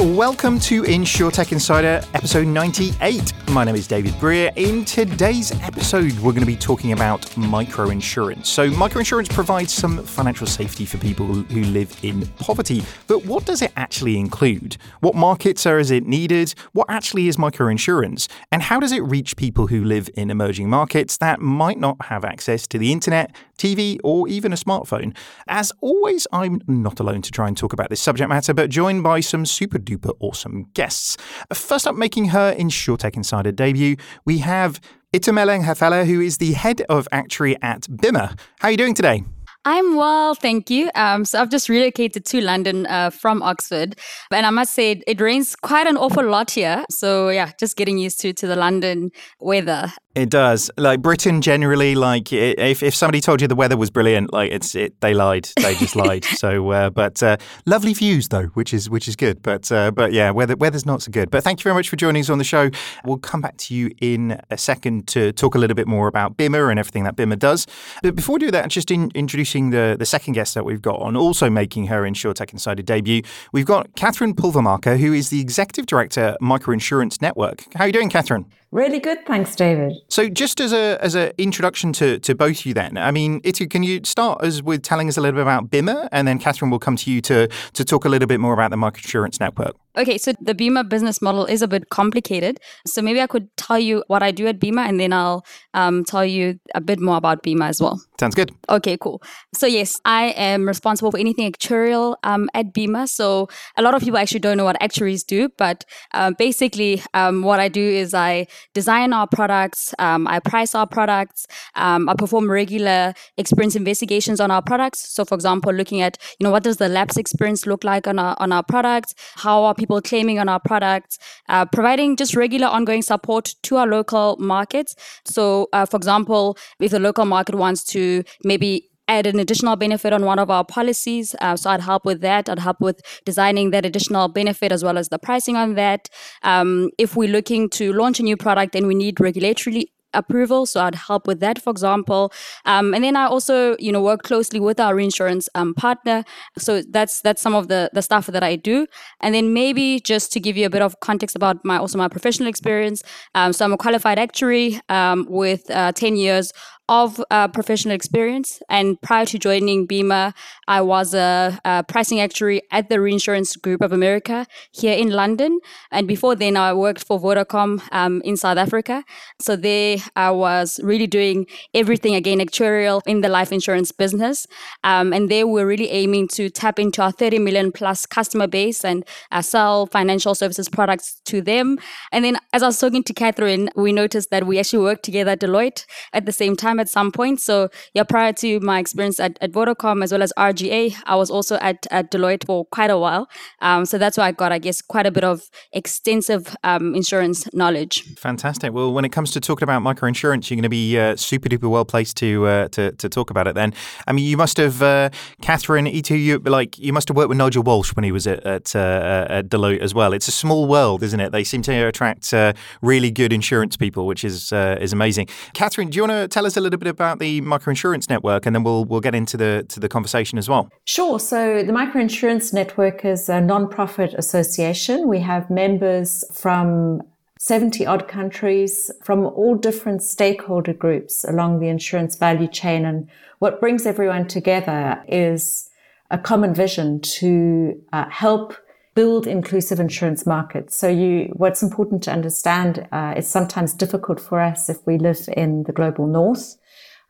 welcome to InsurTech Insider, episode 98. My name is David Brear. In today's episode, we're going to be talking about microinsurance. So, microinsurance provides some financial safety for people who live in poverty. But what does it actually include? What markets are is it needed? What actually is microinsurance? And how does it reach people who live in emerging markets that might not have access to the internet, TV, or even a smartphone? As always, I'm not alone to try and talk about this subject matter, but joined by some super duper awesome guests. First up, making her InsurTech Insider debut, we have Itumeleng Kgafela, who is the head of actuary at BIMA. How are you doing today? I'm well, thank you. Um, so I've just relocated to London uh, from Oxford, and I must say it rains quite an awful lot here. So yeah, just getting used to to the London weather. It does. Like Britain generally, like if, if somebody told you the weather was brilliant, like it's it, they lied. They just lied. So, uh, but uh, lovely views though, which is which is good. But uh, but yeah, weather weather's not so good. But thank you very much for joining us on the show. We'll come back to you in a second to talk a little bit more about BIMA and everything that BIMA does. But before we do that, just in, introducing the the second guest that we've got on, also making her InsurTech Insider debut, we've got Katharine Pulvermacher, who is the executive director Microinsurance Network. How are you doing, Katharine? Really good, thanks, David. So, just as a as an introduction to to both you, then, I mean, Itu, can you start us with telling us a little bit about BIMA, and then Katharine will come to you to to talk a little bit more about the microinsurance network. Okay, so the BIMA business model is a bit complicated. So maybe I could tell you what I do at BIMA, and then I'll um, tell you a bit more about BIMA as well. Sounds good. Okay, cool. So yes, I am responsible for anything actuarial um, at BIMA. So a lot of people actually don't know what actuaries do, but um, basically, um, what I do is I design our products, um, I price our products, um, I perform regular experience investigations on our products. So, for example, looking at you know what does the lapse experience look like on our on our products, how are people claiming on our products, uh, providing just regular ongoing support to our local markets. So, uh, for example, if the local market wants to maybe add an additional benefit on one of our policies. Uh, so I'd help with that. I'd help with designing that additional benefit as well as the pricing on that. Um, if we're looking to launch a new product and we need regulatory approval. So I'd help with that, for example. Um, and then I also, you know, work closely with our insurance um, partner. So that's that's some of the the stuff that I do. And then maybe just to give you a bit of context about my also my professional experience. Um, so I'm a qualified actuary um, with uh, ten years of uh, professional experience. And prior to joining BIMA, I was a, a, pricing actuary at the Reinsurance Group of America here in London. And before then, I worked for Vodacom um, in South Africa. So there I was really doing everything again actuarial in the life insurance business. Um, and there we're really aiming to tap into our 30 million plus customer base and uh, sell financial services products to them. And then as I was talking to Katharine, we noticed that we actually worked together at Deloitte at the same time at some point. So yeah, prior to my experience at, at Vodacom as well as RGA, I was also at, at Deloitte for quite a while. Um, so that's why I got, I guess, quite a bit of extensive um, insurance knowledge. Fantastic. Well, when it comes to talking about microinsurance, you're going to be uh, super duper well placed to, uh, to to talk about it. Then, I mean, you must have, uh, Katharine, Itu, you like you must have worked with Nigel Walsh when he was at at, uh, at Deloitte as well. It's a small world, isn't it? They seem to attract uh, really good insurance people, which is uh, is amazing. Katharine, do you want to tell us a little little bit about the microinsurance network, and then we'll we'll get into the to the conversation as well. Sure. So the microinsurance network is a non-profit association. We have members from 70 odd countries from all different stakeholder groups along the insurance value chain. And what brings everyone together is a common vision to uh, help build inclusive insurance markets. So you, what's important to understand uh, is sometimes difficult for us if we live in the global north.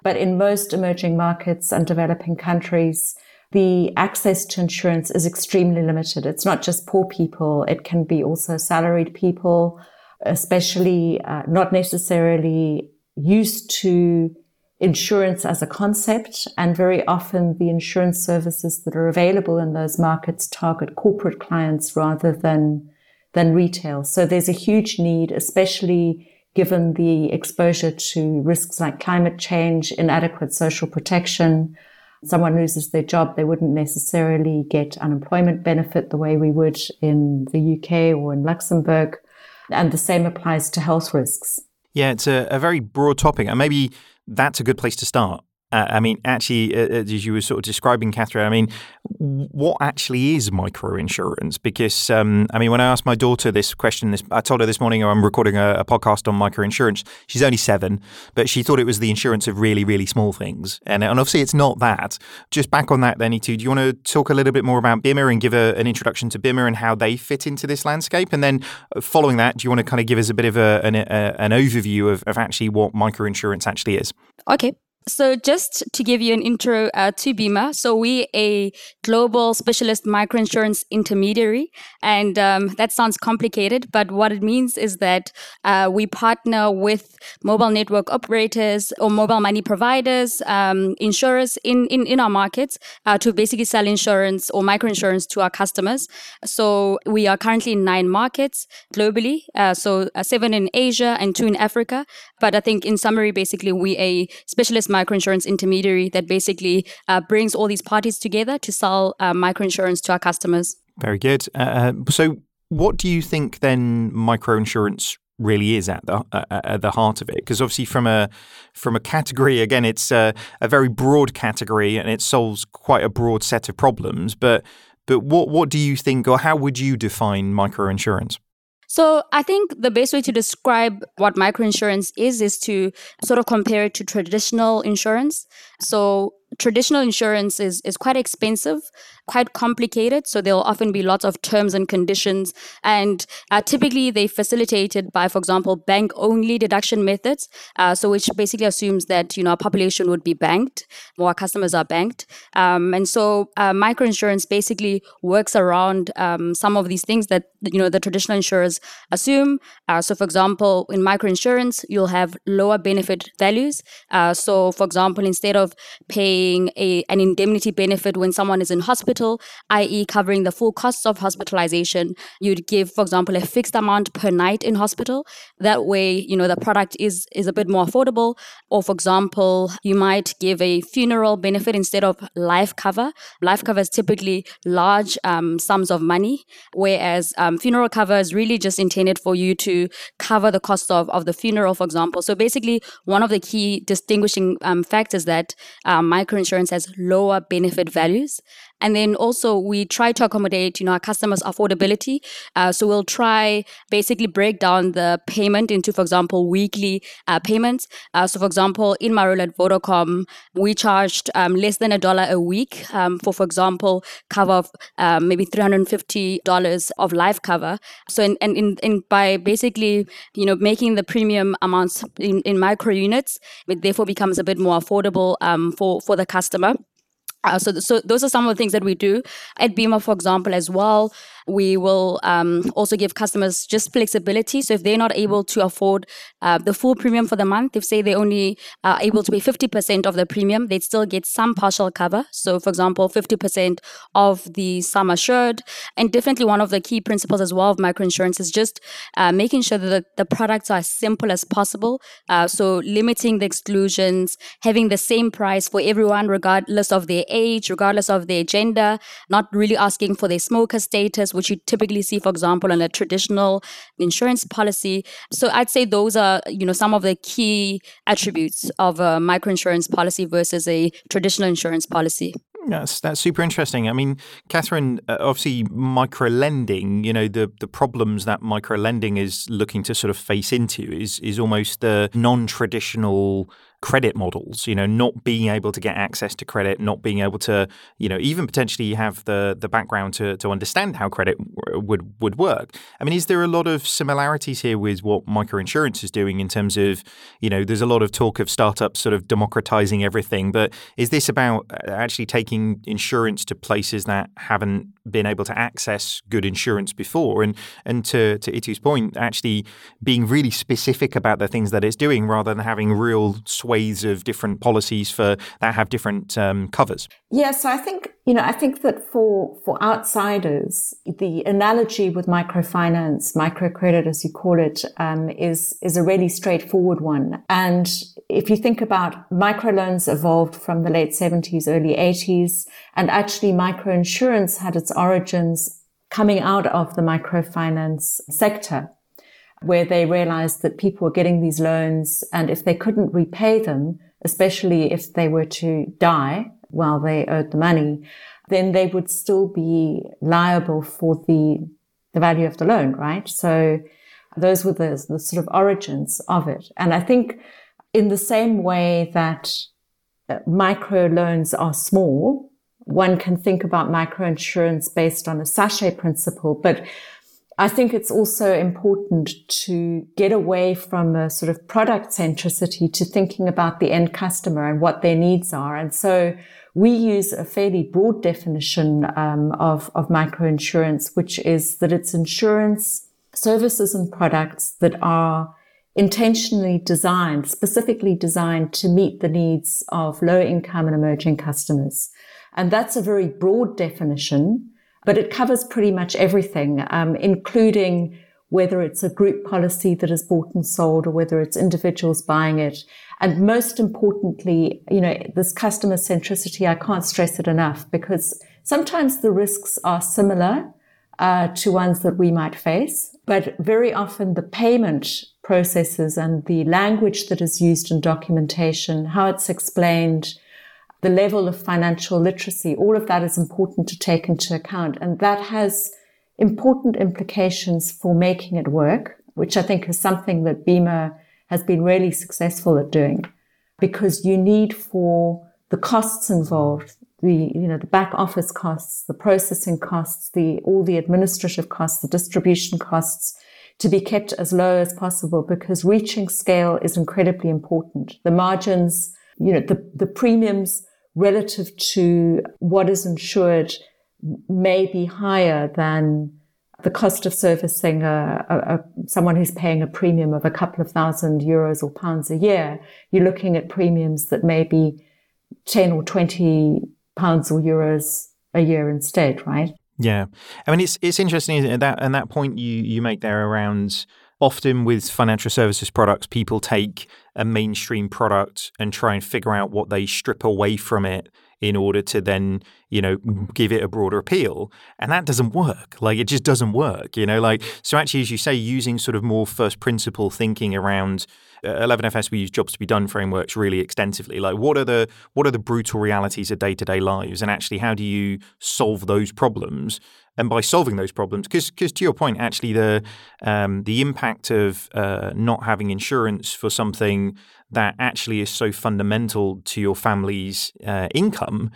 But in most emerging markets and developing countries, the access to insurance is extremely limited. It's not just poor people. It can be also salaried people, especially uh, not necessarily used to insurance as a concept. And very often the insurance services that are available in those markets target corporate clients rather than, than retail. So there's a huge need, especially given the exposure to risks like climate change, inadequate social protection. Someone loses their job, they wouldn't necessarily get unemployment benefit the way we would in the UK or in Luxembourg. And the same applies to health risks. Yeah, it's a, a very broad topic. And maybe that's a good place to start Uh, I mean, actually, uh, uh, as you were sort of describing, Katharine, I mean, what actually is microinsurance? Because, um, I mean, when I asked my daughter this question, this, I told her this morning I'm recording a, a, podcast on microinsurance. She's only seven, but she thought it was the insurance of really, really small things. And, and obviously, it's not that. Just back on that, then, Itu, do you want to talk a little bit more about BIMA and give a, an introduction to BIMA and how they fit into this landscape? And then uh, following that, do you want to kind of give us a bit of a, an, a, an overview of, of actually what microinsurance actually is? Okay. So, just to give you an intro uh, to BIMA, so we a global specialist microinsurance intermediary, and um, that sounds complicated, but what it means is that uh, we partner with mobile network operators or mobile money providers, um, insurers in, in, in our markets uh, to basically sell insurance or microinsurance to our customers. So, we are currently in nine markets globally, uh, so uh, seven in Asia and two in Africa. But I think in summary, basically, we a specialist microinsurance intermediary that basically uh, brings all these parties together to sell uh, microinsurance to our customers. Very good. Uh, uh so, what do you think then microinsurance really is at the uh, at the heart of it? Because obviously, from a from a category, again, it's a, a very broad category and it solves quite a broad set of problems. But but what what do you think, or how would you define microinsurance? So I think the best way to describe what microinsurance is is to sort of compare it to traditional insurance. So traditional insurance is, is quite expensive, quite complicated. So there'll often be lots of terms and conditions. And uh, typically they facilitated by, for example, bank only deduction methods. Uh, so which basically assumes that, you know, our population would be banked, more customers are banked. Um, and so uh, microinsurance basically works around um, some of these things that, you know, the traditional insurers assume. Uh, so for example, in microinsurance, you'll have lower benefit values. Uh, so for example, instead of paying a, an indemnity benefit when someone is in hospital, i.e., covering the full costs of hospitalization. You'd give, for example, a fixed amount per night in hospital. That way, you know, the product is is a bit more affordable. Or, for example, you might give a funeral benefit instead of life cover. Life cover is typically large um, sums of money, whereas um, funeral cover is really just intended for you to cover the cost of, of the funeral, for example. So basically, one of the key distinguishing um, factors that um, microinsurance has lower benefit values. And then also we try to accommodate, you know, our customers' affordability. Uh, so we'll try basically break down the payment into, for example, weekly uh, payments. Uh, so for example, in my at Vodacom, we charged um, less than a dollar a week um, for, for example, cover of um, maybe $350 of life cover. So in, and in, in by basically, you know, making the premium amounts in, in micro units, it therefore becomes a bit more affordable um, for, for the customer. Uh, so, so those are some of the things that we do at BIMA, for example, as well. We will um, also give customers just flexibility. So if they're not able to afford uh, the full premium for the month, if say they only are able to pay 50% of the premium, they'd still get some partial cover. So for example, 50% of the sum assured. And definitely one of the key principles as well of microinsurance is just uh, making sure that the, the, products are as simple as possible. Uh, so limiting the exclusions, having the same price for everyone, regardless of their age, regardless of their gender, not really asking for their smoker status, which you typically see, for example, in a traditional insurance policy. So I'd say those are, you know, some of the key attributes of a microinsurance policy versus a traditional insurance policy. That's that's super interesting. I mean, Katharine, uh, obviously, micro lending. You know, the the problems that micro lending is looking to sort of face into is is almost the non traditional credit models, you know, not being able to get access to credit, not being able to, you know, even potentially have the the background to to understand how credit w- would would work. I mean, is there a lot of similarities here with what microinsurance is doing in terms of, you know, there's a lot of talk of startups sort of democratizing everything, but is this about uh, actually taking insurance to places that haven't been able to access good insurance before and and to to Itu's point, actually being really specific about the things that it's doing rather than having real swathes of different policies for that have different um, covers. Yeah, so I think you know I think that for for outsiders, the analogy with microfinance, microcredit as you call it, um, is is a really straightforward one. And if you think about microloans evolved from the late seventies, early eighties, and actually microinsurance had its origins coming out of the microfinance sector where they realized that people were getting these loans and if they couldn't repay them, especially if they were to die while they owed the money, then they would still be liable for the, the value of the loan, right? So those were the, the sort of origins of it. And I think in the same way that uh, micro loans are small, one can think about microinsurance based on a sachet principle, but I think it's also important to get away from a sort of product centricity to thinking about the end customer and what their needs are. And so we use a fairly broad definition um, of, of microinsurance, which is that it's insurance services and products that are intentionally designed, specifically designed to meet the needs of low income and emerging customers. And that's a very broad definition, but it covers pretty much everything, um, including whether it's a group policy that is bought and sold or whether it's individuals buying it. And most importantly, you know, this customer centricity, I can't stress it enough because sometimes the risks are similar uh, to ones that we might face. But very often the payment processes and the language that is used in documentation, how it's explained, the level of financial literacy, all of that is important to take into account. And that has important implications for making it work, which I think is something that Bima has been really successful at doing because you need for the costs involved, the, you know, the back office costs, the processing costs, the, all the administrative costs, the distribution costs to be kept as low as possible because reaching scale is incredibly important. The margins, you know, the, the premiums relative to what is insured may be higher than the cost of servicing a, a, a, someone who's paying a premium of a couple of thousand euros or pounds a year. You're looking at premiums that may be 10 or 20 pounds or euros a year instead, right? Yeah, I mean it's it's interesting it, that and that point you you make there around often with financial services products, people take a mainstream product and try and figure out what they strip away from it in order to then you know give it a broader appeal and that doesn't work like it just doesn't work you know like so actually as you say using sort of more first principle thinking around uh, 11FS we use jobs to be done frameworks really extensively. Like what are the what are the brutal realities of day to day lives, and actually how do you solve those problems? And by solving those problems, because to your point, actually the um, the impact of uh, not having insurance for something that actually is so fundamental to your family's uh, income,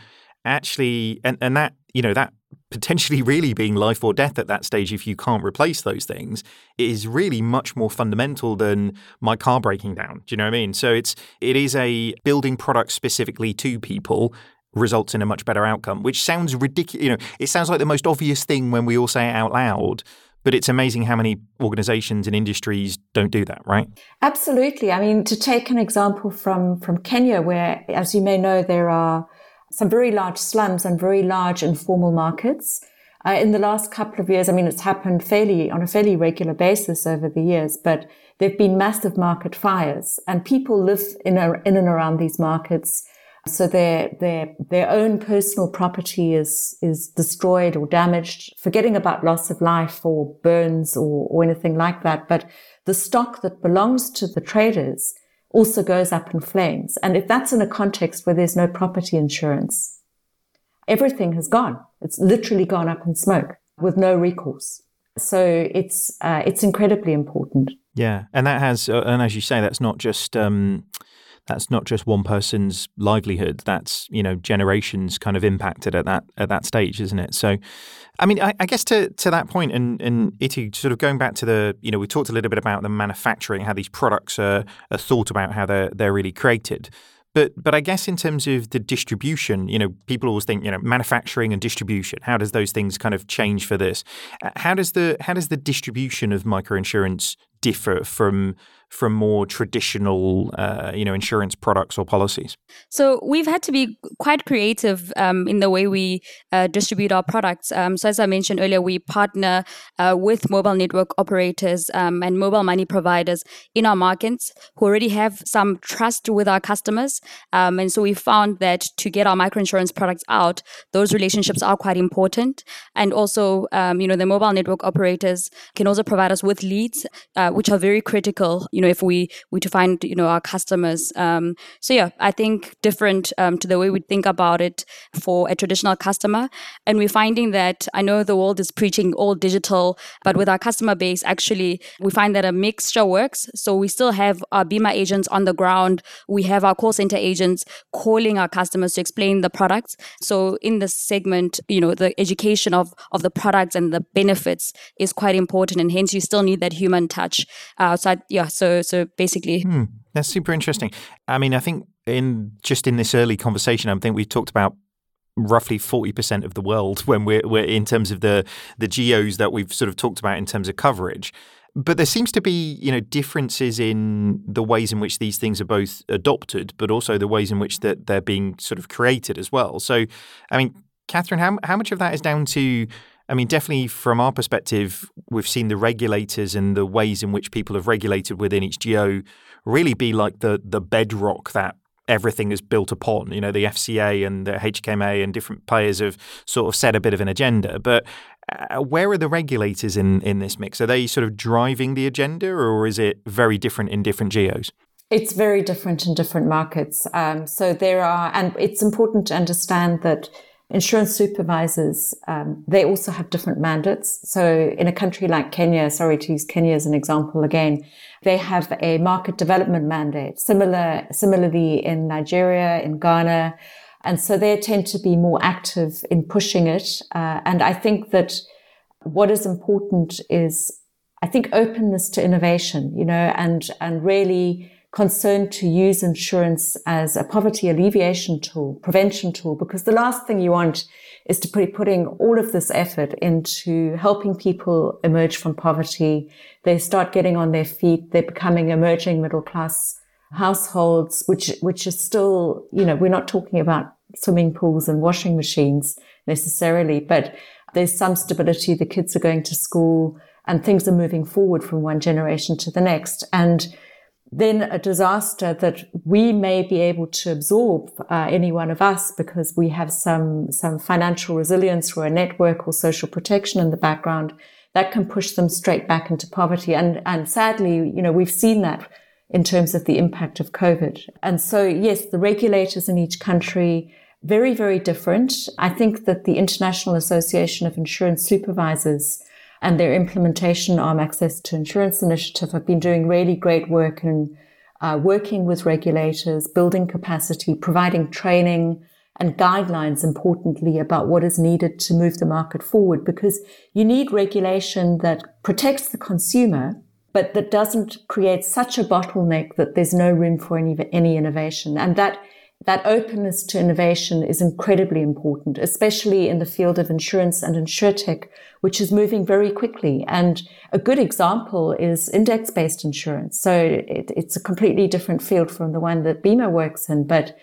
actually, and and that you know that potentially really being life or death at that stage if you can't replace those things is really much more fundamental than my car breaking down. Do you know what I mean? So it's it is a building product specifically to people results in a much better outcome, which sounds ridiculous. You know, it sounds like the most obvious thing when we all say it out loud. But it's amazing how many organizations and industries don't do that, right? Absolutely. I mean, to take an example from, from Kenya, where, as you may know, there are some very large slums and very large informal markets. Uh, in the last couple of years, I mean, it's happened fairly on a fairly regular basis over the years, but there've been massive market fires and people live in, a, in and around these markets. So their, their, their own personal property is, is destroyed or damaged, forgetting about loss of life or burns or, or anything like that. But the stock that belongs to the traders also goes up in flames. And if that's in a context where there's no property insurance, everything has gone. It's literally gone up in smoke with no recourse. So it's uh, it's incredibly important. Yeah, and that has, uh, and as you say, that's not just um, that's not just one person's livelihood. That's you know generations kind of impacted at that at that stage, isn't it? So, I mean, I, I guess to to that point, and and sort of going back to the you know we talked a little bit about the manufacturing, how these products are, are thought about, how they're they're really created. But but I guess in terms of the distribution, you know, people always think you know manufacturing and distribution. How does those things kind of change for this? Uh, how does the how does the distribution of microinsurance differ from from more traditional, uh, you know, insurance products or policies? So we've had to be quite creative um, in the way we uh, distribute our products. Um, so as I mentioned earlier, we partner uh, with mobile network operators um, and mobile money providers in our markets who already have some trust with our customers. Um, and so we found that to get our microinsurance products out, those relationships are quite important. And also, um, you know, the mobile network operators can also provide us with leads, uh, which are very critical. You know, if we we to find you know our customers. Um, so yeah, I think different um, to the way we think about it for a traditional customer, and we're finding that I know the world is preaching all digital, but with our customer base, actually, we find that a mixture works. So we still have our Bima agents on the ground. We have our call center agents calling our customers to explain the products. So in this segment, you know, the education of of the products and the benefits is quite important, and hence you still need that human touch. Uh, I, yeah, so so basically, hmm, that's super interesting. I mean, I think in just in this early conversation, I think we talked about roughly 40% of the world when we're, we're in terms of the the geos that we've sort of talked about in terms of coverage but there seems to be you know differences in the ways in which these things are both adopted but also the ways in which that they're being sort of created as well so i mean catherine how, how much of that is down to I mean, definitely from our perspective, we've seen the regulators and the ways in which people have regulated within each geo really be like the the bedrock that everything is built upon. You know, the FCA and the HKMA and different players have sort of set a bit of an agenda. But uh, where are the regulators in, in this mix? Are they sort of driving the agenda or is it very different in different geos? It's very different in different markets. Um, so there are, and it's important to understand that insurance supervisors, um, they also have different mandates. So in a country like Kenya, sorry to use Kenya as an example again, they have a market development mandate. Similar, similarly in Nigeria, in Ghana. And so they tend to be more active in pushing it. Uh, and I think that what is important is, I think openness to innovation, you know, and, and really concerned to use insurance as a poverty alleviation tool, prevention tool, because the last thing you want is to be putting all of this effort into helping people emerge from poverty. They start getting on their feet. They're becoming emerging middle class households, which, which is still, you know, we're not talking about swimming pools and washing machines necessarily, but there's some stability. The kids are going to school and things are moving forward from one generation to the next. And then a disaster that we may be able to absorb, uh, any one of us, because we have some, some financial resilience or a network or social protection in the background that can push them straight back into poverty. And, and sadly, you know, we've seen that in terms of the impact of COVID. And so, yes, the regulators in each country, very, very different. I think that the International Association of Insurance Supervisors and their implementation arm access to insurance initiative have been doing really great work in uh, working with regulators, building capacity, providing training and guidelines importantly about what is needed to move the market forward because you need regulation that protects the consumer but that doesn't create such a bottleneck that there's no room for any, any innovation. And that that openness to innovation is incredibly important, especially in the field of insurance and insurtech, which is moving very quickly. And a good example is index-based insurance. So it, it's a completely different field from the one that Bima works in, but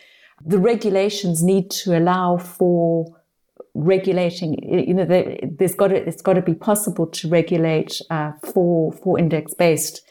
the regulations need to allow for regulating. You know, there's got to, it's got to be possible to regulate uh, for for index-based,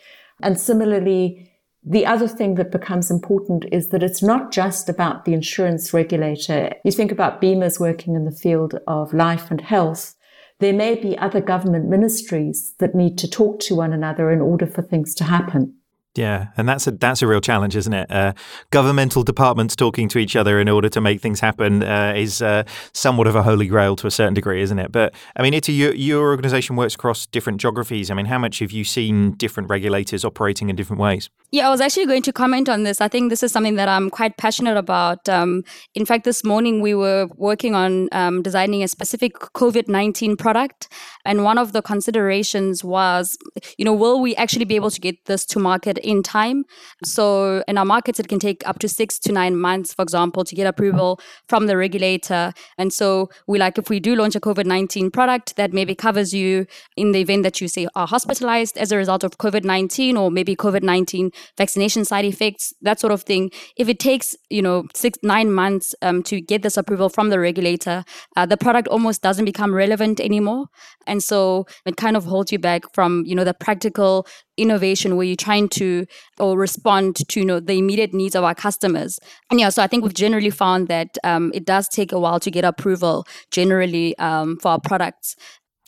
and similarly the other thing that becomes important is that it's not just about the insurance regulator. You think about Bima's working in the field of life and health. There may be other government ministries that need to talk to one another in order for things to happen. Yeah, and that's a that's a real challenge, isn't it? Uh, governmental departments talking to each other in order to make things happen uh, is uh, somewhat of a holy grail to a certain degree, isn't it? But I mean, Ita, your, your organisation works across different geographies. I mean, how much have you seen different regulators operating in different ways? Yeah, I was actually going to comment on this. I think this is something that I'm quite passionate about. Um, in fact, this morning we were working on um, designing a specific COVID 19 product. And one of the considerations was, you know, will we actually be able to get this to market in time? So, in our markets, it can take up to six to nine months, for example, to get approval from the regulator. And so, we like if we do launch a COVID 19 product that maybe covers you in the event that you say are hospitalized as a result of COVID 19 or maybe COVID 19 vaccination side effects, that sort of thing. If it takes, you know, six, nine months um, to get this approval from the regulator, uh, the product almost doesn't become relevant anymore. And so it kind of holds you back from, you know, the practical innovation where you're trying to or respond to you know the immediate needs of our customers. And yeah so i think we've generally found that um, it does take a while to get approval generally um, for our products.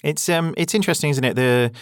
It's um it's interesting isn't it? The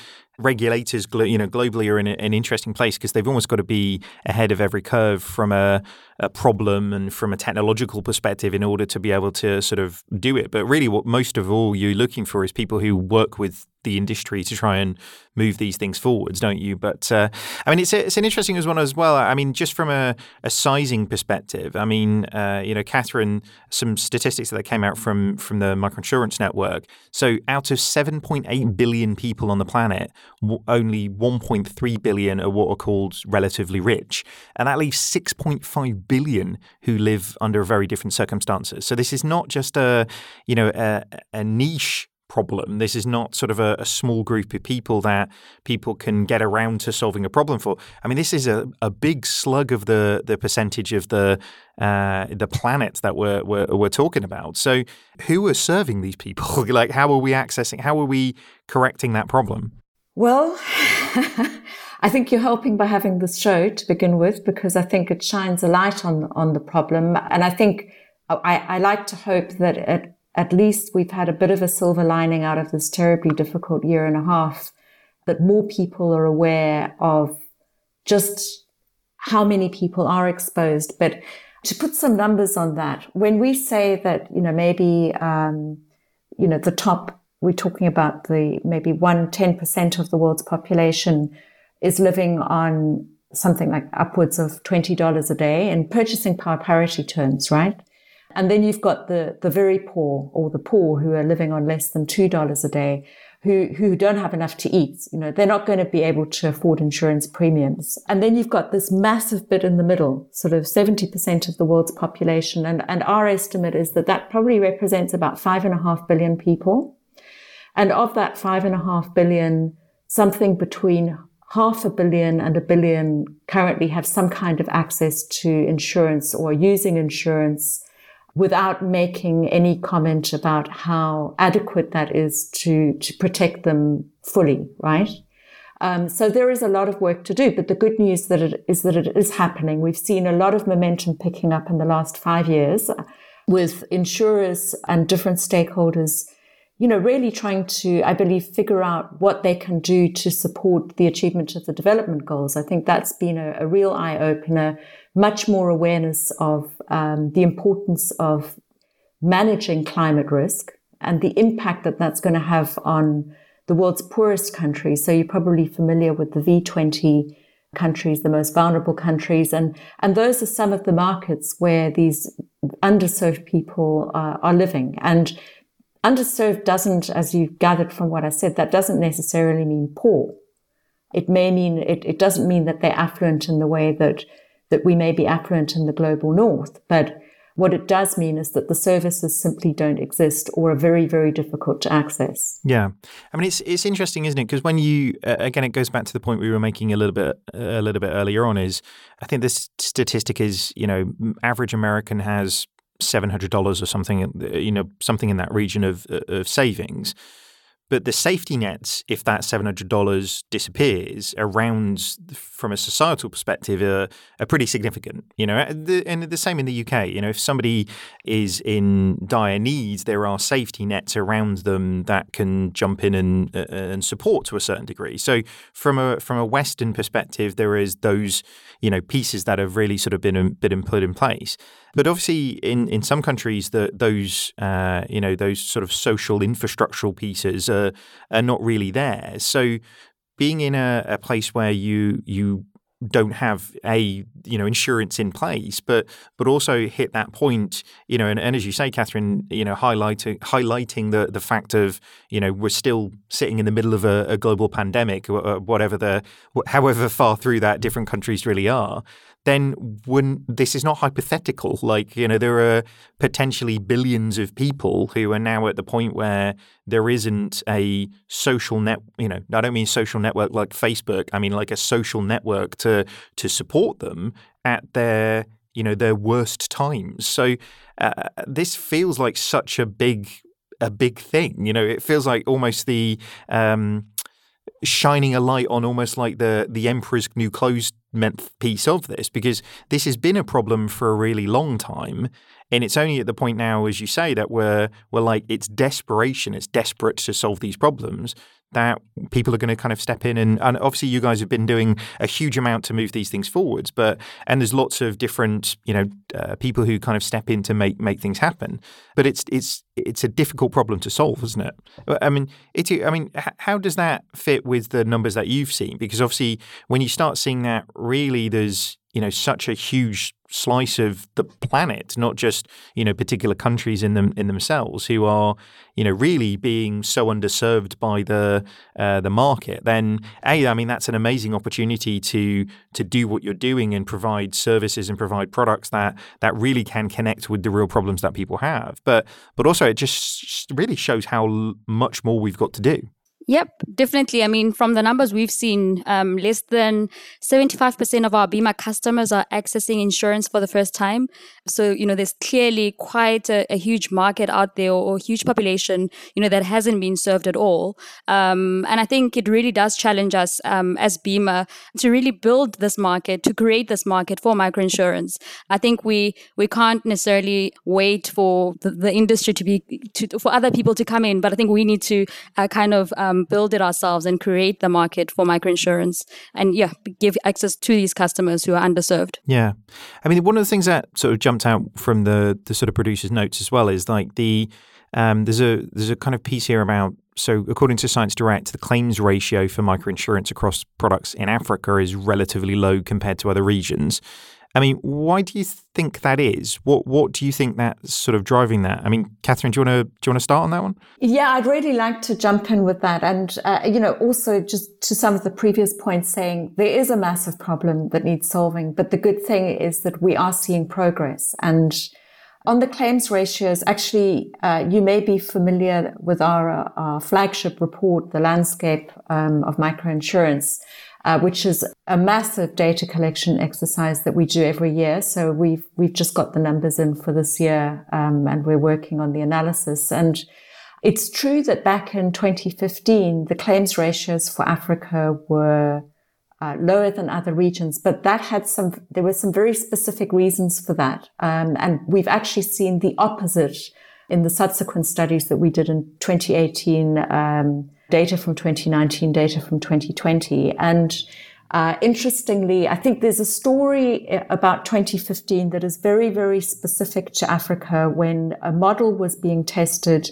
regulators, you know, globally are in an interesting place because they've almost got to be ahead of every curve from a, a, problem and from a technological perspective in order to be able to sort of do it. But really, what most of all you're looking for is people who work with the industry to try and move these things forwards, don't you? But uh, I mean, it's a, it's an interesting one as well. I mean, just from a, a sizing perspective, I mean, uh, you know, Katharine, some statistics that came out from from the microinsurance network. So, out of 7.8 billion people on the planet, w- only 1.3 billion are what are called relatively rich, and that leaves 6.5 billion who live under very different circumstances. So, this is not just a you know a, a niche problem. This is not sort of a, a, small group of people that people can get around to solving a problem for. I mean, this is a, a big slug of the the percentage of the uh, the planet that we're, we're, we're talking about. So, who are serving these people? like, how are we accessing? How are we correcting that problem? Well. I think you're helping by having this show to begin with, because I think it shines a light on on the problem, and I think I, I like to hope that it at least we've had a bit of a silver lining out of this terribly difficult year and a half that more people are aware of just how many people are exposed. But to put some numbers on that, when we say that, you know, maybe, um, you know, the top, we're talking about the maybe one, 10% of the world's population is living on something like upwards of $20 a day in purchasing power parity terms, right? And then you've got the, the very poor or the poor who are living on less than $2 a day, who, who don't have enough to eat. You know, they're not going to be able to afford insurance premiums. And then you've got this massive bit in the middle, sort of 70% of the world's population. And, and our estimate is that that probably represents about five and a half billion people. And of that five and a half billion, something between half a billion and a billion currently have some kind of access to insurance or using insurance without making any comment about how adequate that is to, to protect them fully, right? Um, so there is a lot of work to do, but the good news that it is that it is happening. We've seen a lot of momentum picking up in the last five years with insurers and different stakeholders, you know, really trying to, I believe, figure out what they can do to support the achievement of the development goals. I think that's been a, a real eye opener much more awareness of um, the importance of managing climate risk and the impact that that's going to have on the world's poorest countries. So you're probably familiar with the V20 countries, the most vulnerable countries. And, and those are some of the markets where these underserved people uh, are living. And underserved doesn't, as you gathered from what I said, that doesn't necessarily mean poor. It may mean, it, it doesn't mean that they're affluent in the way that that we may be affluent in the global north, but what it does mean is that the services simply don't exist or are very, very difficult to access. Yeah, I mean it's it's interesting, isn't it? Because when you uh, again, it goes back to the point we were making a little bit a little bit earlier on. Is I think this statistic is you know average American has seven hundred dollars or something, uh, you know, something in that region of uh, of savings. But the safety nets, if that $700 disappears around from a societal perspective, are, are pretty significant. You know, and the same in the UK. You know, if somebody is in dire needs, there are safety nets around them that can jump in and uh, and support to a certain degree. So from a from a Western perspective, there is those you know pieces that have really sort of been um, been put in place. But obviously, in, in some countries, the, those uh, you know those sort of social infrastructural pieces are, are not really there. So, being in a, a place where you you don't have a you know insurance in place, but but also hit that point, you know, and, and as you say, Katharine, you know, highlighting highlighting the the fact of you know we're still sitting in the middle of a, a global pandemic, whatever the however far through that different countries really are then when this is not hypothetical. Like, you know, there are potentially billions of people who are now at the point where there isn't a social net, you know, I don't mean social network like Facebook, I mean like a social network to to support them at their you know their worst times. So uh, this feels like such a big a big thing. You know, it feels like almost the um, shining a light on almost like the the emperor's new clothes piece of this because this has been a problem for a really long time. And it's only at the point now as you say that we're we're like it's desperation it's desperate to solve these problems that people are going to kind of step in and, and obviously you guys have been doing a huge amount to move these things forwards but and there's lots of different you know uh, people who kind of step in to make make things happen. But it's it's it's a difficult problem to solve isn't it? I mean it i mean how does that fit with the numbers that you've seen because obviously when you start seeing that really there's you know such a huge slice of the planet, not just you know particular countries in them in themselves who are you know really being so underserved by the uh, the market. Then a, I mean that's an amazing opportunity to to do what you're doing and provide services and provide products that that really can connect with the real problems that people have. But but also it just really shows how much more we've got to do. Yep, definitely. I mean, from the numbers we've seen, um, less than 75% of our Bima customers are accessing insurance for the first time. So, you know, there's clearly quite a, a huge market out there or, or, huge population, you know, that hasn't been served at all. Um, and I think it really does challenge us um, as Bima to really build this market, to create this market for microinsurance. I think we we can't necessarily wait for the, the industry to be, to, for other people to come in, but I think we need to uh, kind of build it ourselves and create the market for microinsurance and yeah give access to these customers who are underserved yeah i mean one of the things that sort of jumped out from the the sort of producers notes as well is like the um, there's a there's a kind of piece here about so according to Science Direct, the claims ratio for microinsurance across products in Africa is relatively low compared to other regions. I mean, why do you think that is? What What do you think that's sort of driving that? I mean, Katharine, do you want to do you want to start on that one? Yeah, I'd really like to jump in with that, and uh, you know, also just to some of the previous points, saying there is a massive problem that needs solving. But the good thing is that we are seeing progress, and on the claims ratios, actually, uh, you may be familiar with our, uh, our flagship report, the landscape um, of microinsurance uh, which is a massive data collection exercise that we do every year. So we've we've just got the numbers in for this year, um, and we're working on the analysis. And it's true that back in 2015, the claims ratios for Africa were uh, lower than other regions, but that had some. There were some very specific reasons for that, um, and we've actually seen the opposite in the subsequent studies that we did in 2018. Um, data from 2019, data from 2020. And uh, interestingly, I think there's a story about 2015 that is very, very specific to Africa when a model was being tested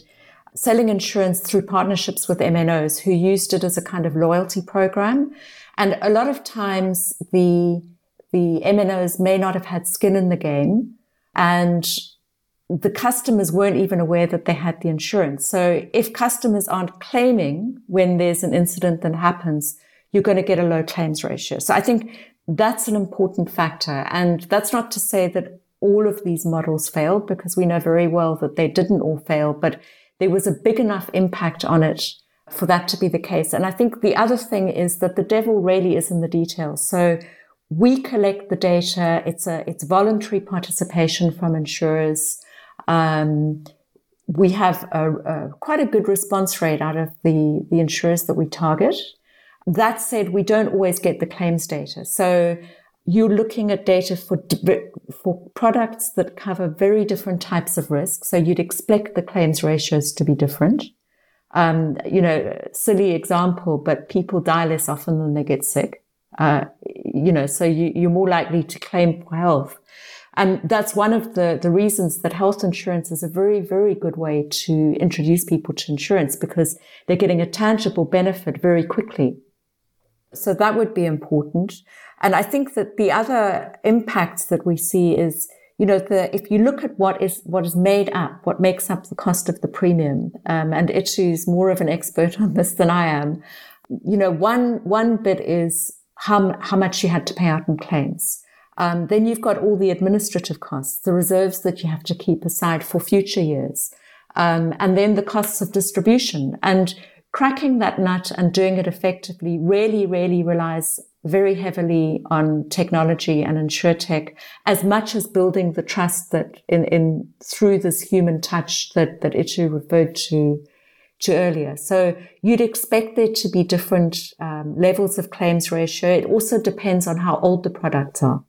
selling insurance through partnerships with MNOs who used it as a kind of loyalty program. And a lot of times the, the MNOs may not have had skin in the game and the customers weren't even aware that they had the insurance. So if customers aren't claiming when there's an incident that happens, you're going to get a low claims ratio. So I think that's an important factor. And that's not to say that all of these models failed because we know very well that they didn't all fail, but there was a big enough impact on it for that to be the case. And I think the other thing is that the devil really is in the details. So we collect the data. It's a, it's voluntary participation from insurers. Um, we have a, a, quite a good response rate out of the, the insurers that we target. That said, we don't always get the claims data. So you're looking at data for, for products that cover very different types of risk. So you'd expect the claims ratios to be different. Um, you know, silly example, but people die less often than they get sick. Uh, you know, so you, you're more likely to claim for health and that's one of the, the reasons that health insurance is a very, very good way to introduce people to insurance because they're getting a tangible benefit very quickly. So that would be important. And I think that the other impacts that we see is, you know, the, if you look at what is, what is made up, what makes up the cost of the premium, um, and is more of an expert on this than I am. You know, one, one bit is how, how much you had to pay out in claims. Um, then you've got all the administrative costs, the reserves that you have to keep aside for future years, um, and then the costs of distribution. And cracking that nut and doing it effectively really, really relies very heavily on technology and insurtech as much as building the trust that in, in through this human touch that, that Itu referred to to earlier. So you'd expect there to be different um, levels of claims ratio. It also depends on how old the products are.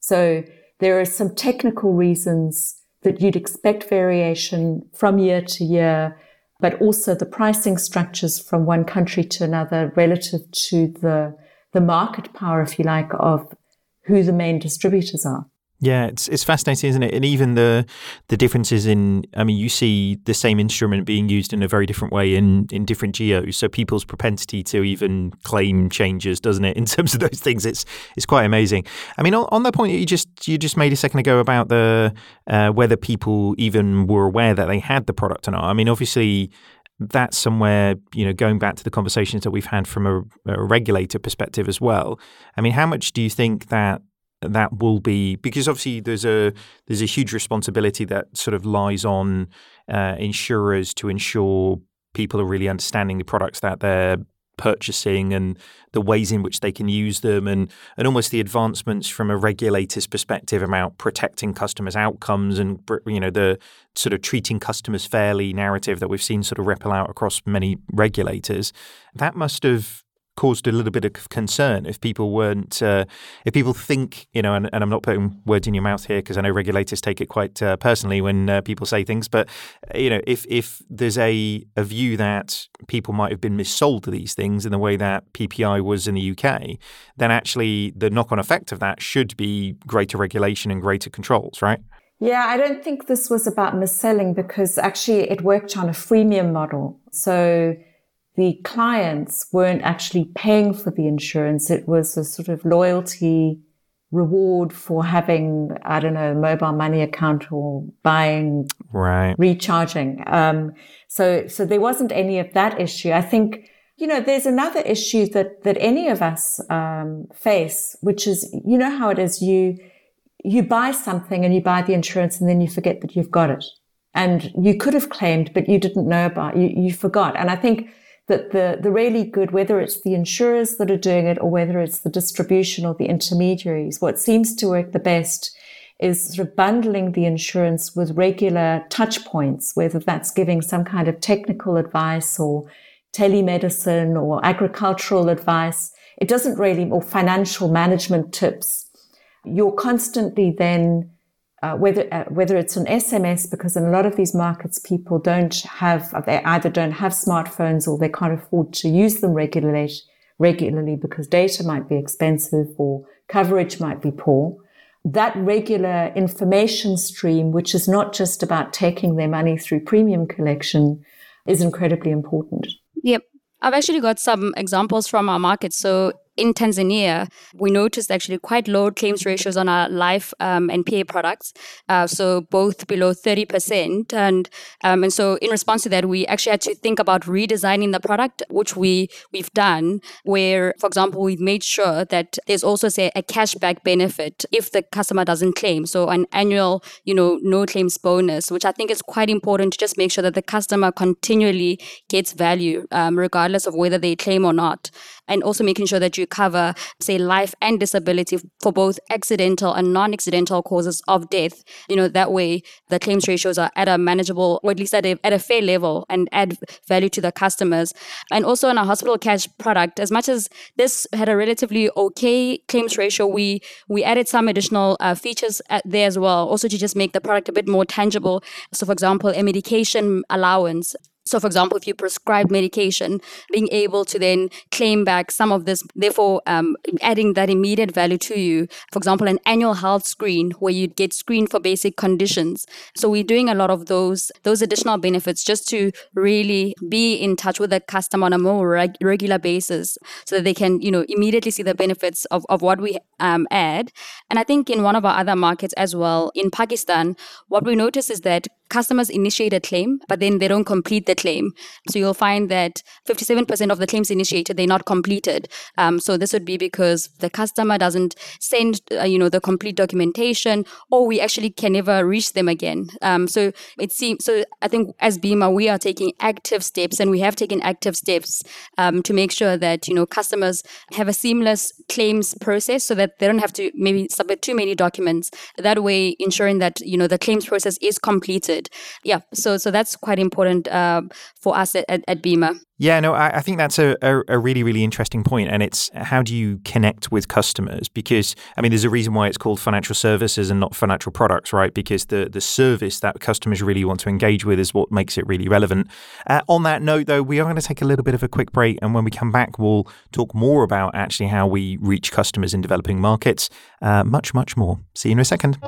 So there are some technical reasons that you'd expect variation from year to year. but also the pricing structures from one country to another relative to the, the market power, if you like, of who the main distributors are. Yeah, it's it's fascinating, isn't it? And even the the differences in I mean, you see the same instrument being used in a very different way in in different geos. So people's propensity to even claim changes, doesn't it? In terms of those things, it's it's quite amazing. I mean, on, on the point that you just you just made a second ago about the uh, whether people even were aware that they had the product or not. I mean, obviously that's somewhere you know going back to the conversations that we've had from a, a, regulator perspective as well i mean how much do you think that that will be because obviously there's a there's a huge responsibility that sort of lies on uh, insurers to ensure people are really understanding the products that they're purchasing and the ways in which they can use them and and almost the advancements from a regulator's perspective about protecting customers outcomes and you know the sort of treating customers fairly narrative that we've seen sort of ripple out across many regulators. That must have caused a little bit of concern if people weren't, uh, if people think, you know, and, and, I'm not putting words in your mouth here because I know regulators take it quite uh, personally when uh, people say things, but you know, if if there's a a view that people might have been missold to these things in the way that PPI was in the UK, then actually the knock-on effect of that should be greater regulation and greater controls, right? Yeah, I don't think this was about mis-selling because actually it worked on a freemium model. So the clients weren't actually paying for the insurance. It was a sort of loyalty reward for having, I don't know, a mobile money account or buying, right, recharging. Um, so, so there wasn't any of that issue. I think, you know, there's another issue that, that any of us, um, face, which is, you know how it is. You, you buy something and you buy the insurance and then you forget that you've got it. And you could have claimed, but you didn't know about, you, you forgot. And I think that the, the really good, whether it's the insurers that are doing it or whether it's the distribution or the intermediaries, what seems to work the best is sort of bundling the insurance with regular touch points, whether that's giving some kind of technical advice or telemedicine or agricultural advice. It doesn't really, or financial management tips. You're constantly then uh, whether uh, whether it's an SMS, because in a lot of these markets, people don't have they either don't have smartphones or they can't afford to use them regularly regularly because data might be expensive or coverage might be poor. That regular information stream, which is not just about taking their money through premium collection, is incredibly important. Yep. I've actually got some examples from our market. So in Tanzania, we noticed actually quite low claims ratios on our life um, and PA products, uh, so both below 30%. And um, and so in response to that, we actually had to think about redesigning the product, which we we've done. Where, for example, we've made sure that there's also say a cashback benefit if the customer doesn't claim. So an annual, you know, no claims bonus, which I think is quite important to just make sure that the customer continually gets value, um, regardless of whether they claim or not and also making sure that you cover, say, life and disability for both accidental and non accidental causes of death. You know, that way the claims ratios are at a manageable, or at least at a, at a fair level and add value to the customers. And also in our hospital cash product, as much as this had a relatively okay claims ratio, we, we added some additional uh, features there as well, also to just make the product a bit more tangible. So, for example, a medication allowance so, for example, if you prescribe medication, being able to then claim back some of this, therefore um, adding that immediate value to you. For example, an annual health screen where you get screened for basic conditions. So we're doing a lot of those those additional benefits just to really be in touch with the customer on a more reg- regular basis, so that they can you know immediately see the benefits of, of what we um, add. And I think in one of our other markets as well, in Pakistan, what we notice is that customers initiate a claim, but then they don't complete the claim. So you'll find that 57% of the claims initiated, they're not completed. Um, so this would be because the customer doesn't send, uh, you know, the complete documentation, or we actually can never reach them again. Um, so it seems, so I think as Bima, we are taking active steps and we have taken active steps um, to make sure that, you know, customers have a seamless claims process so that they don't have to maybe submit too many documents. That way, ensuring that, you know, the claims process is completed Yeah, so so that's quite important uh, for us at, at, at Bima. Yeah, no, I, I think that's a, a, a, really, really interesting point. And it's how do you connect with customers? Because, I mean, there's a reason why it's called financial services and not financial products, right? Because the, the service that customers really want to engage with is what makes it really relevant. Uh, on that note, though, we are going to take a little bit of a quick break. And when we come back, we'll talk more about actually how we reach customers in developing markets. Uh, much, much more. See you in a second.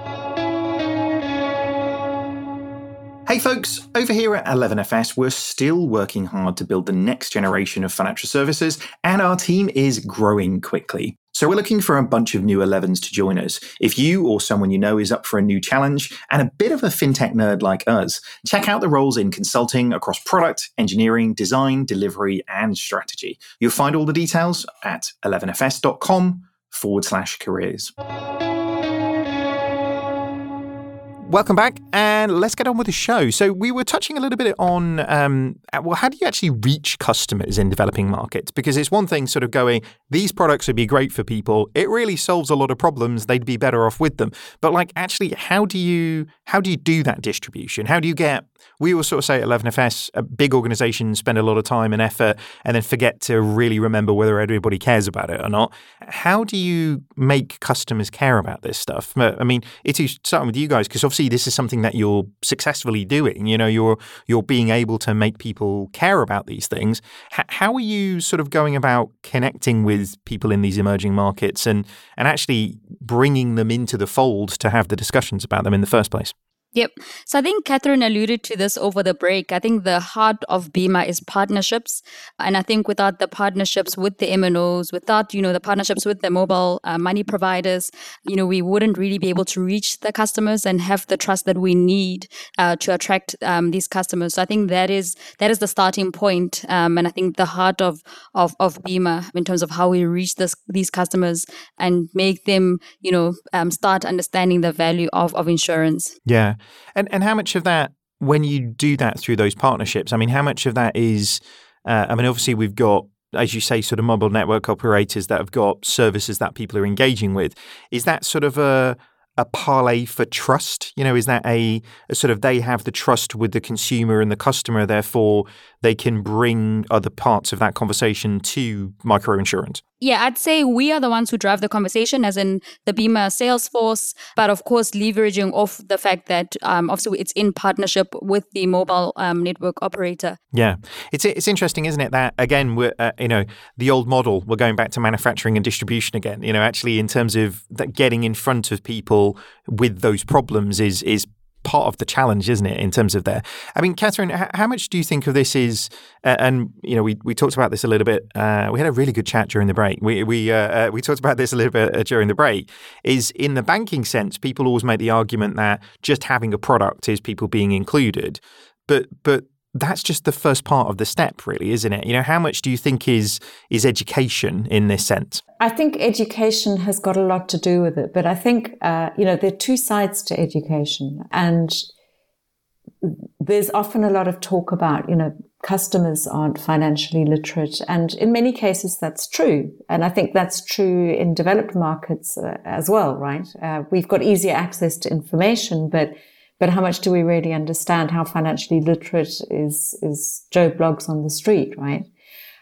Hey folks, over here at 11FS, we're still working hard to build the next generation of financial services, and our team is growing quickly. So we're looking for a bunch of new 11s to join us. If you or someone you know is up for a new challenge and a bit of a fintech nerd like us, check out the roles in consulting across product, engineering, design, delivery, and strategy. You'll find all the details at 11fs.com forward slash careers. Welcome back, and let's get on with the show. So we were touching a little bit on, um, well, how do you actually reach customers in developing markets? Because it's one thing sort of going, these products would be great for people. It really solves a lot of problems. They'd be better off with them. But like, actually, how do you how do you do that distribution? How do you get we will sort of say at 11FS, a uh, big organizations spend a lot of time and effort and then forget to really remember whether everybody cares about it or not. How do you make customers care about this stuff? I mean, it is starting with you guys because obviously this is something that you're successfully doing. You know, you're you're being able to make people care about these things. H- how are you sort of going about connecting with people in these emerging markets and and actually bringing them into the fold to have the discussions about them in the first place? Yep. So I think Katharine alluded to this over the break. I think the heart of Bima is partnerships. And I think without the partnerships with the MNOs, without, you know, the partnerships with the mobile uh, money providers, you know, we wouldn't really be able to reach the customers and have the trust that we need uh, to attract um, these customers. So I think that is that is the starting point. Um, and I think the heart of, of, of Bima in terms of how we reach this, these customers and make them, you know, um, start understanding the value of, of insurance. Yeah. And and how much of that when you do that through those partnerships? I mean, how much of that is? Uh, I mean, obviously we've got as you say, sort of mobile network operators that have got services that people are engaging with. Is that sort of a a parlay for trust? You know, is that a, a, sort of they have the trust with the consumer and the customer, therefore they can bring other parts of that conversation to microinsurance? Yeah, I'd say we are the ones who drive the conversation, as in the Bima sales force, but of course, leveraging off the fact that um, obviously it's in partnership with the mobile um, network operator. Yeah, it's it's interesting, isn't it? That again, we're uh, you know the old model. We're going back to manufacturing and distribution again. You know, actually, in terms of that getting in front of people with those problems is is part of the challenge, isn't it? In terms of there, I mean, Katharine, how much do you think of this is? Uh, and you know, we, we talked about this a little bit. Uh, we had a really good chat during the break. We we uh, uh we talked about this a little bit uh, during the break. Is in the banking sense, people always make the argument that just having a product is people being included, but but that's just the first part of the step really isn't it? You know how much do you think is is education in this sense? I think education has got a lot to do with it but i think uh, you know there are two sides to education and there's often a lot of talk about you know customers aren't financially literate and in many cases that's true and i think that's true in developed markets uh, as well right? Uh, we've got easier access to information but but how much do we really understand how financially literate is, is Joe Bloggs on the street, right?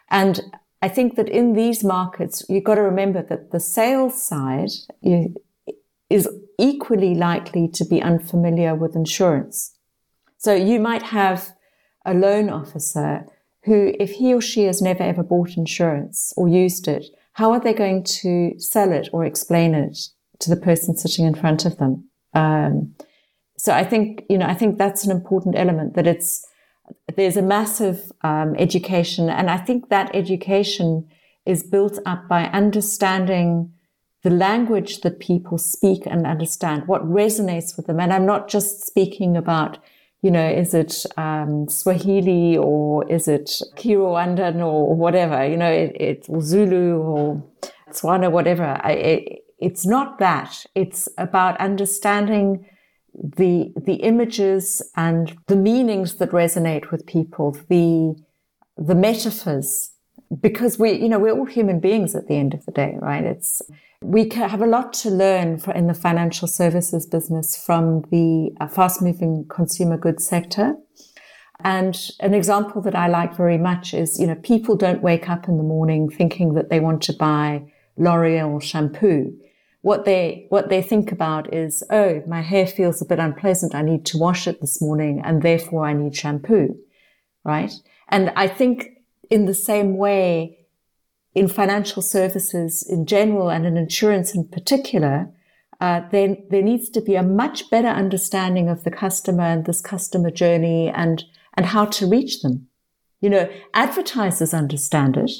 And I think that in these markets, you've got to remember that the sales side is equally likely to be unfamiliar with insurance. So you might have a loan officer who, if he or she has never ever bought insurance or used it, how are they going to sell it or explain it to the person sitting in front of them? Um, so I think, you know, I think that's an important element that it's, there's a massive um, education. And I think that education is built up by understanding the language that people speak and understand, what resonates with them. And I'm not just speaking about, you know, is it um, Swahili or is it Kinyarwanda or whatever, you know, it, it's Zulu or Tswana, whatever. I, it, it's not that. It's about understanding the the images and the meanings that resonate with people, the the metaphors because we, you know, we're all human beings at the end of the day, right? It's, we have a lot to learn for, in the financial services business from the uh, fast moving consumer goods sector. And an example that I like very much is, you know, people don't wake up in the morning thinking that they want to buy L'Oreal shampoo. What they, what they think about is, oh, my hair feels a bit unpleasant. I need to wash it this morning and therefore I need shampoo. Right. And I think in the same way, in financial services in general and in insurance in particular, uh, then there needs to be a much better understanding of the customer and this customer journey and and how to reach them. You know, advertisers understand it.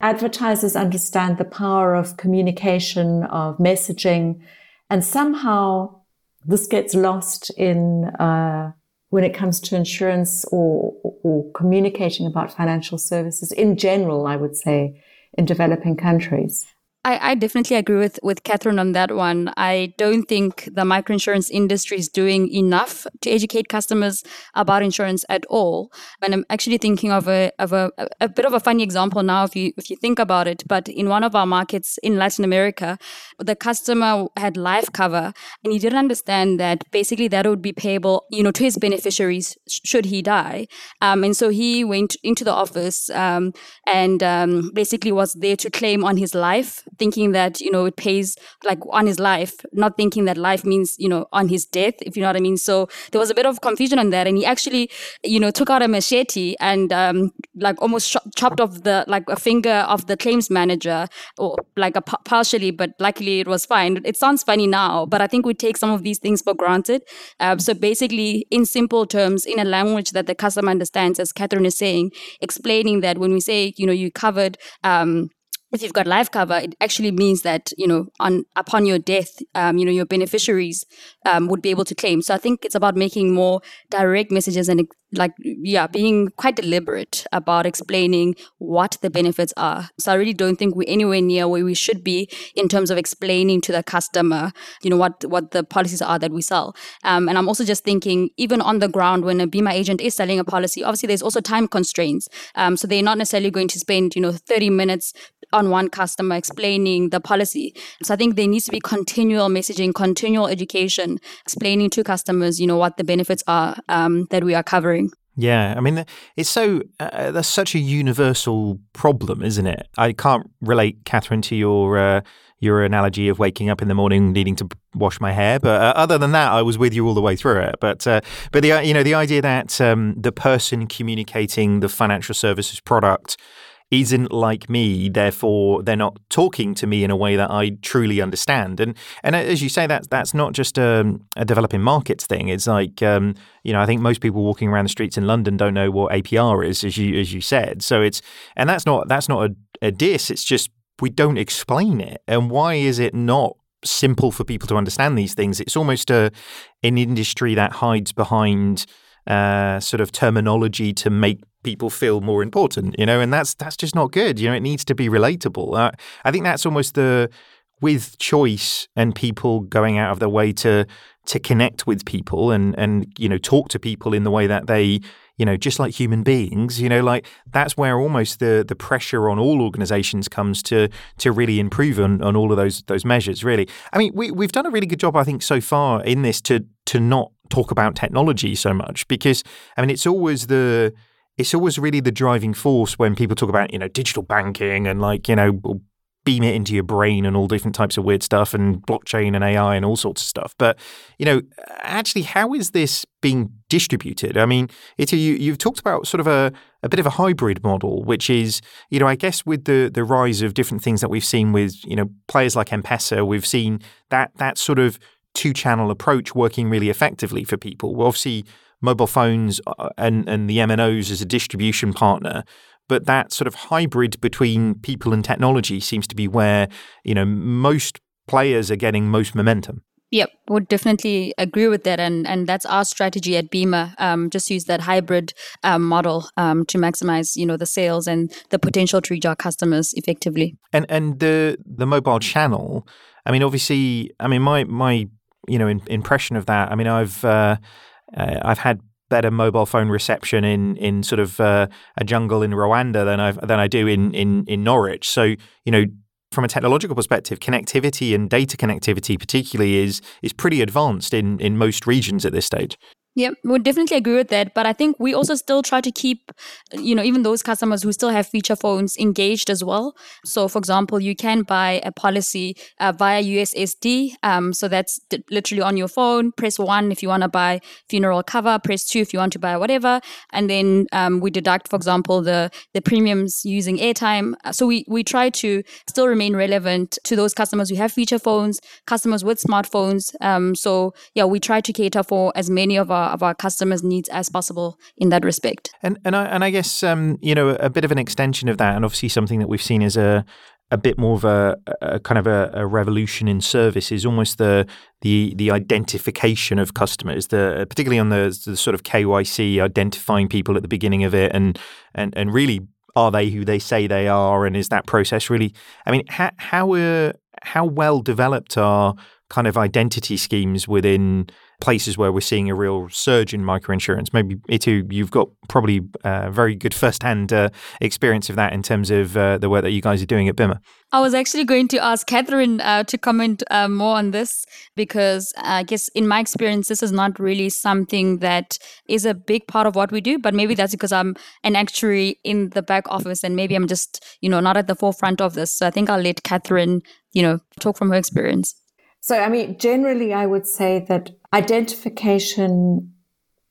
Advertisers understand the power of communication, of messaging, and somehow this gets lost in uh, when it comes to insurance or, or communicating about financial services in general. I would say in developing countries. I, I, definitely agree with, with Katharine on that one. I don't think the microinsurance industry is doing enough to educate customers about insurance at all. And I'm actually thinking of a of a, a bit of a funny example now if you if you think about it. But in one of our markets in Latin America, the customer had life cover and he didn't understand that basically that would be payable, you know, to his beneficiaries should he die. Um, and so he went into the office um, and um, basically was there to claim on his life thinking that you know it pays like on his life not thinking that life means you know on his death if you know what i mean. So there was a bit of confusion on that and he actually you know took out a machete and um, like almost ch- chopped off the like a finger of the claims manager or like a p- partially but luckily it was fine. It sounds funny now but i think we take some of these things for granted. Um, so basically in simple terms in a language that the customer understands as katharine is saying explaining that when we say you know you covered um, if you've got life cover, it actually means that you know on upon your death, um, you know your beneficiaries um, would be able to claim. So I think it's about making more direct messages and like yeah, being quite deliberate about explaining what the benefits are. So I really don't think we're anywhere near where we should be in terms of explaining to the customer, you know what what the policies are that we sell. Um, and I'm also just thinking even on the ground when a Bima agent is selling a policy, obviously there's also time constraints. Um, so they're not necessarily going to spend you know 30 minutes on one customer explaining the policy. So I think there needs to be continual messaging, continual education, explaining to customers, you know, what the benefits are um, that we are covering. Yeah, I mean, it's so uh, that's such a universal problem, isn't it? I can't relate, Katharine, to your uh, your analogy of waking up in the morning needing to wash my hair, but uh, other than that, I was with you all the way through it. But uh, but the you know the idea that um, the person communicating the financial services product isn't like me, therefore they're not talking to me in a way that I truly understand. And and as you say, that's that's not just a, a developing markets thing. It's like um, you know, I think most people walking around the streets in London don't know what APR is, as you as you said. So it's and that's not that's not a, a diss. It's just we don't explain it. And why is it not simple for people to understand these things? It's almost a an industry that hides behind uh, sort of terminology to make people feel more important, you know, and that's that's just not good. You know, it needs to be relatable. Uh, I think that's almost the with choice and people going out of their way to to connect with people and and you know talk to people in the way that they you know just like human beings you know like that's where almost the the pressure on all organizations comes to to really improve on, on all of those those measures really i mean we we've done a really good job i think so far in this to to not talk about technology so much because i mean it's always the it's always really the driving force when people talk about you know digital banking and like you know beam it into your brain and all different types of weird stuff and blockchain and AI and all sorts of stuff. But you know, actually, how is this being distributed? I mean, Itu, you, you've talked about sort of a, a bit of a hybrid model, which is you know, I guess with the the rise of different things that we've seen with you know players like M-Pesa, we've seen that that sort of two channel approach working really effectively for people. Well, obviously mobile phones uh, and, and the MNOs as a distribution partner. But that sort of hybrid between people and technology seems to be where, you know, most players are getting most momentum. Yep, would definitely agree with that, and and that's our strategy at Bima. Um, just use that hybrid um, model um, to maximize, you know, the sales and the potential to reach our customers effectively. And and the the mobile channel. I mean, obviously, I mean my my you know in, impression of that. I mean, I've uh, uh, I've had better mobile phone reception in in sort of uh, a jungle in Rwanda than I than I do in in in Norwich. So you know. From a technological perspective, connectivity and data connectivity, particularly, is is pretty advanced in, in most regions at this stage. Yeah, would definitely agree with that. But I think we also still try to keep, you know, even those customers who still have feature phones engaged as well. So, for example, you can buy a policy uh, via USSD. Um, so that's d- literally on your phone. Press one if you want to buy funeral cover. Press two if you want to buy whatever. And then um, we deduct, for example, the the premiums using airtime. Uh, so we we try to still remain relevant to those customers who have feature phones, customers with smartphones. Um, so yeah, we try to cater for as many of our of our customers' needs as possible in that respect. And and I and I guess um, you know a bit of an extension of that, and obviously something that we've seen as a a bit more of a, a kind of a, a, revolution in service is almost the the the identification of customers, the particularly on the, the sort of KYC, identifying people at the beginning of it, and and and really are they who they say they are, and is that process really? I mean, how how uh, how well developed are kind of identity schemes within places where we're seeing a real surge in microinsurance. Maybe Itu, you've got probably uh, very good first-hand uh, experience of that in terms of uh, the work that you guys are doing at BIMA. I was actually going to ask Katharine uh, to comment uh, more on this because I guess in my experience, this is not really something that is a big part of what we do. But maybe that's because I'm an actuary in the back office and maybe I'm just, you know, not at the forefront of this. So I think I'll let Katharine, you know, talk from her experience. So, I mean, generally, I would say that identification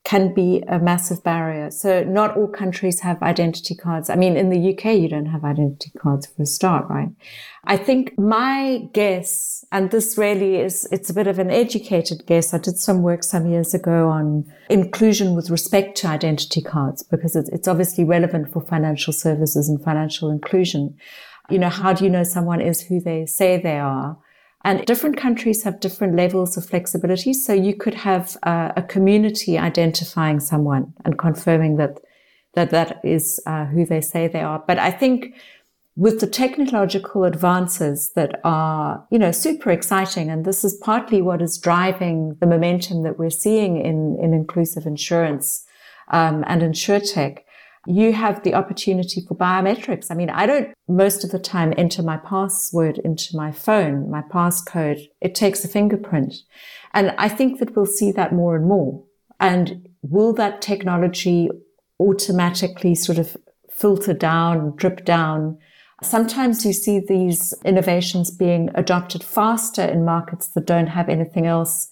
can be a massive barrier. So, not all countries have identity cards. I mean, in the UK, you don't have identity cards for a start, right? I think my guess, and this really is, it's a bit of an educated guess. I did some work some years ago on inclusion with respect to identity cards because it's, obviously relevant for financial services and financial inclusion. You know, how do you know someone is who they say they are? And different countries have different levels of flexibility. So you could have uh, a community identifying someone and confirming that that that is uh, who they say they are. But I think with the technological advances that are, you know, super exciting, and this is partly what is driving the momentum that we're seeing in, in inclusive insurance um, and insurtech, you have the opportunity for biometrics. I mean, I don't most of the time enter my password into my phone, my passcode. It takes a fingerprint. And I think that we'll see that more and more. And will that technology automatically sort of filter down, drip down? Sometimes you see these innovations being adopted faster in markets that don't have anything else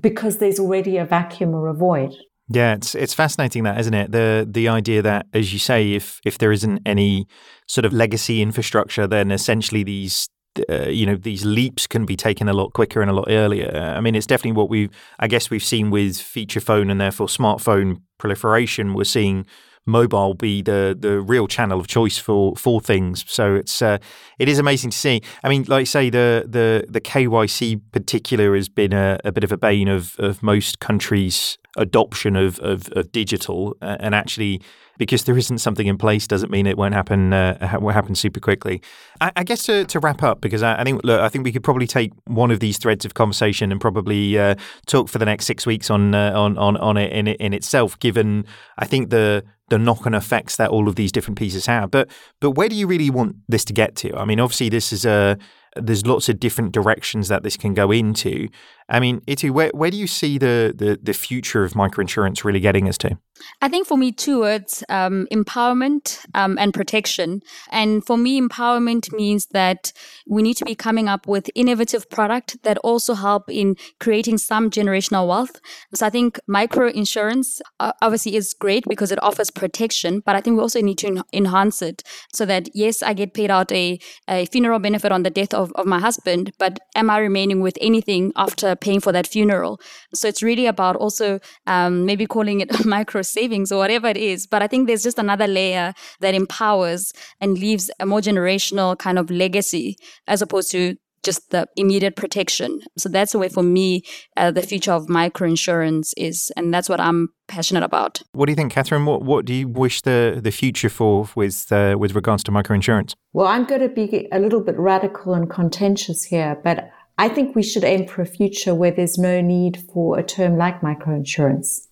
because there's already a vacuum or a void. Yeah, it's it's fascinating that, isn't it? The the idea that, as you say, if if there isn't any sort of legacy infrastructure, then essentially these uh, you know these leaps can be taken a lot quicker and a lot earlier. I mean, it's definitely what we've I guess we've seen with feature phone and therefore smartphone proliferation. We're seeing mobile be the the real channel of choice for for things. So it's uh, it is amazing to see. I mean, like I say, the the the KYC particular has been a, a bit of a bane of of most countries' adoption of of, of digital, uh, and actually because there isn't something in place doesn't mean it won't happen uh, won't happen super quickly. I, I guess to, to wrap up because I, I, think look, I think we could probably take one of these threads of conversation and probably uh, talk for the next six weeks on uh, on on on it in in itself. Given I think the the knock on effects that all of these different pieces have. But but where do you really want this to get to? I mean, obviously this is a there's lots of different directions that this can go into. I mean, Itu, where, where do you see the, the, the future of microinsurance really getting us to? I think for me, two words um, empowerment um, and protection. And for me, empowerment means that we need to be coming up with innovative product that also help in creating some generational wealth. So I think micro insurance uh, obviously is great because it offers protection, but I think we also need to en- enhance it so that, yes, I get paid out a, a funeral benefit on the death of, of my husband, but am I remaining with anything after paying for that funeral. So it's really about also um, maybe calling it micro savings or whatever it is. But I think there's just another layer that empowers and leaves a more generational kind of legacy as opposed to just the immediate protection. So that's the way for me uh, the future of microinsurance is, and that's what I'm passionate about. What do you think, Katharine? What what do you wish the the future for with uh, with regards to microinsurance? Well, I'm going to be a little bit radical and contentious here, but I think we should aim for a future where there's no need for a term like microinsurance.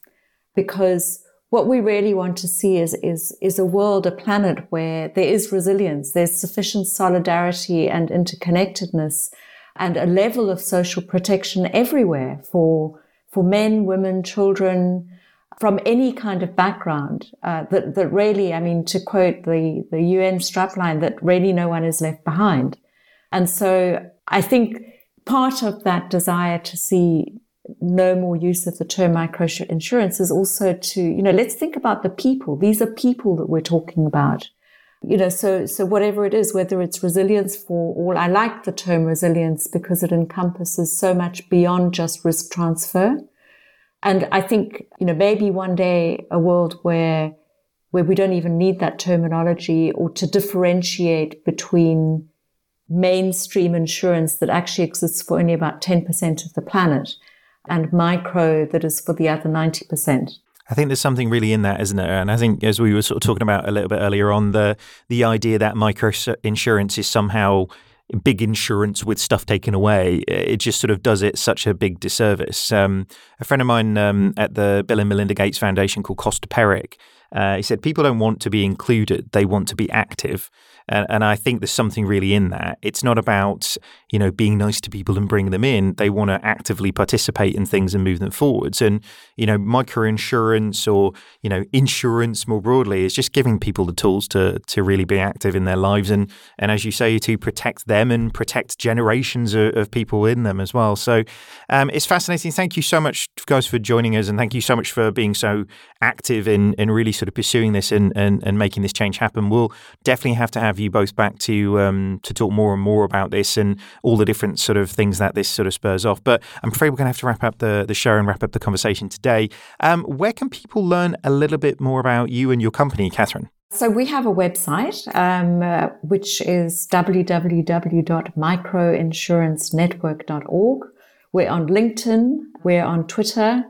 because what we really want to see is, is, is a world, a planet where there is resilience, there's sufficient solidarity and interconnectedness and a level of social protection everywhere for, for men, women, children, from any kind of background, uh, that, that really, I mean, to quote the, the UN strapline, that really no one is left behind. And so I think part of that desire to see no more use of the term micro insurance is also to, you know, let's think about the people. These are people that we're talking about. You know, so, so whatever it is, whether it's resilience for all, I like the term resilience because it encompasses so much beyond just risk transfer. And I think, you know, maybe one day a world where, where we don't even need that terminology or to differentiate between mainstream insurance that actually exists for only about 10% of the planet and micro that is for the other 90%. I think there's something really in that, isn't there? And I think, as we were sort of talking about a little bit earlier on, the the idea that micro insurance is somehow big insurance with stuff taken away, it just sort of does it such a big disservice. Um, a friend of mine um, at the Bill and Melinda Gates Foundation called Kosta Peric, uh, he said people don't want to be included; they want to be active. And, and I think there's something really in that. It's not about, you know, being nice to people and bringing them in. They want to actively participate in things and move them forwards. And, you know, microinsurance or, you know, insurance more broadly is just giving people the tools to to really be active in their lives and and as you say, to protect them and protect generations of, of people in them as well. So um, it's fascinating. Thank you so much, guys, for joining us and thank you so much for being so active in in really sort of pursuing this and, and, and making this change happen. We'll definitely have to have you both back to um, to talk more and more about this and all the different sort of things that this sort of spurs off. But I'm afraid we're going to have to wrap up the, the show and wrap up the conversation today. Um, where can people learn a little bit more about you and your company, Katharine? So we have a website, um, uh, which is www.microinsurancenetwork.org. We're on LinkedIn. We're on Twitter.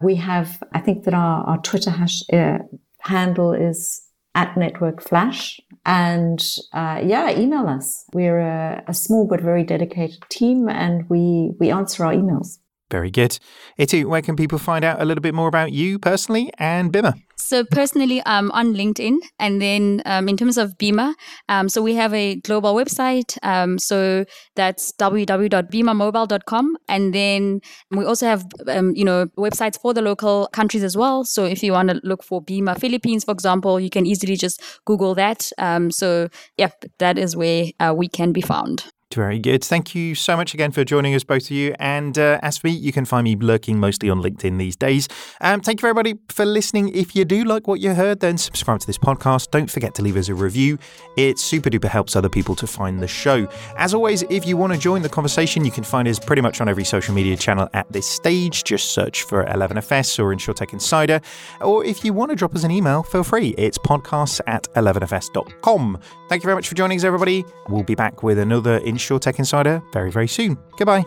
We have, I think that our, our Twitter hash, uh, handle is at Network Flash. And uh, yeah, email us. We're a, a, small but very dedicated team, and we we answer our emails. Very good. Itu, where can people find out a little bit more about you personally and Bima? So personally, um, on LinkedIn, and then um, in terms of Bima, um, so we have a global website. Um, so that's www.bimamobile.com, and then we also have um, you know websites for the local countries as well. So if you want to look for Bima Philippines, for example, you can easily just Google that. Um, so yeah, that is where uh, we can be found. Very good. Thank you so much again for joining us, both of you. And uh, as for me, you can find me lurking mostly on LinkedIn these days. Um, thank you, everybody, for listening. If you do like what you heard, then subscribe to this podcast. Don't forget to leave us a review. It super duper helps other people to find the show. As always, if you want to join the conversation, you can find us pretty much on every social media channel at this stage. Just search for 11FS or InsurTech Insider. Or if you want to drop us an email, feel free. It's podcasts at 11fs.com. Thank you very much for joining us, everybody. We'll be back with another InsurTech Insider very, very soon. Goodbye.